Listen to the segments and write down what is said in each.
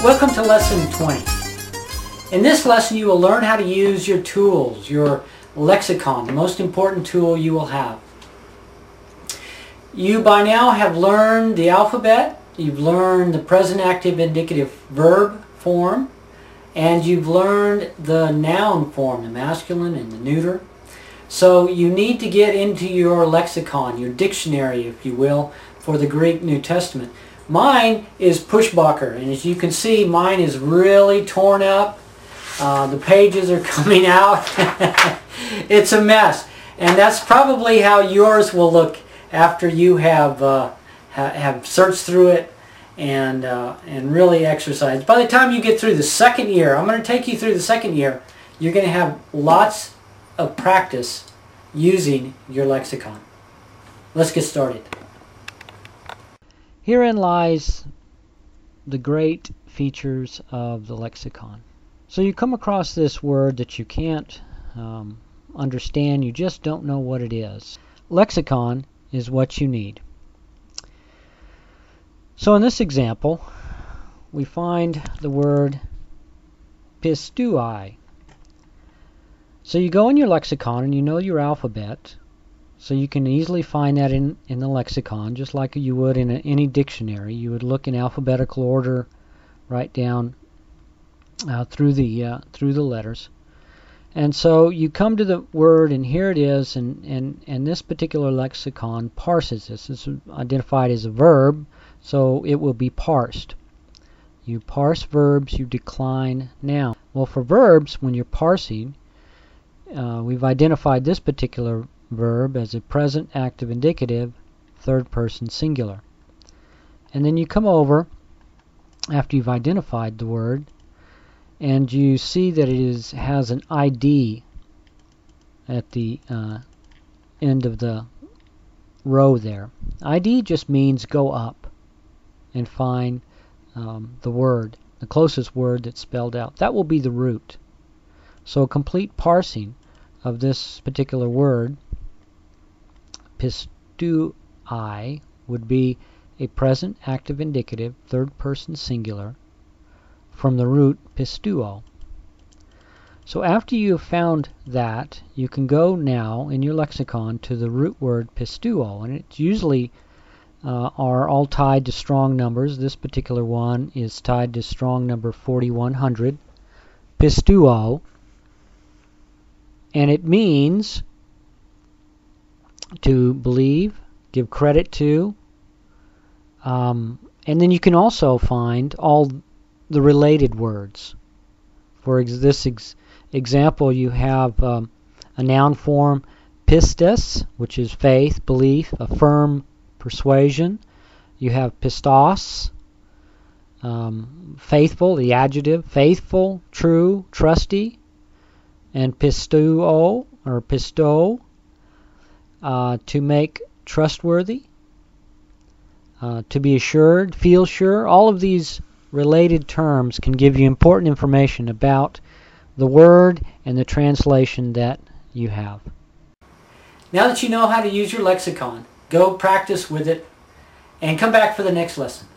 Welcome to lesson 20. In this lesson you will learn how to use your tools, your lexicon, the most important tool you will have. You by now have learned the alphabet, you've learned the present active indicative verb form, and you've learned the noun form, the masculine and the neuter. So you need to get into your lexicon, your dictionary if you will, for the Greek New Testament. Mine is Perschbacher, and as you can see, mine is really torn up. Uh, the pages are coming out. it's a mess. And that's probably how yours will look after you have, uh, ha have searched through it and, uh, and really exercised. By the time you get through the second year, I'm going to take you through the second year, you're going to have lots of practice using your lexicon. Let's get started. Herein lies the great features of the lexicon. So you come across this word that you can't um, understand, you just don't know what it is. Lexicon is what you need. So in this example, we find the word pistui. So you go in your lexicon and you know your alphabet so you can easily find that in, in the lexicon, just like you would in a, any dictionary. You would look in alphabetical order right down uh, through the uh, through the letters. And so you come to the word, and here it is, and, and, and this particular lexicon parses this. Is identified as a verb, so it will be parsed. You parse verbs, you decline nouns. Well, for verbs, when you're parsing, uh, we've identified this particular verb as a present active indicative, third person singular. And then you come over after you've identified the word and you see that it is has an ID at the uh, end of the row there. ID just means go up and find um, the word, the closest word that's spelled out. That will be the root. So a complete parsing of this particular word pistui would be a present active indicative third person singular from the root pistuo. So after you have found that, you can go now in your lexicon to the root word pistuo, and it's usually uh, are all tied to strong numbers. This particular one is tied to strong number 4100, pistuo, and it means to believe, give credit to, um, and then you can also find all the related words. For ex this ex example, you have um, a noun form pistis, which is faith, belief, a firm persuasion. You have pistos, um, faithful, the adjective, faithful, true, trusty, and pistuo or pisto, uh, to make trustworthy, uh, to be assured, feel sure. All of these related terms can give you important information about the word and the translation that you have. Now that you know how to use your lexicon, go practice with it and come back for the next lesson.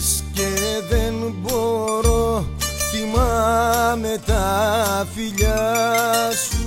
Κάνες και δεν μπορώ. Θυμάμαι τα φιλιά σου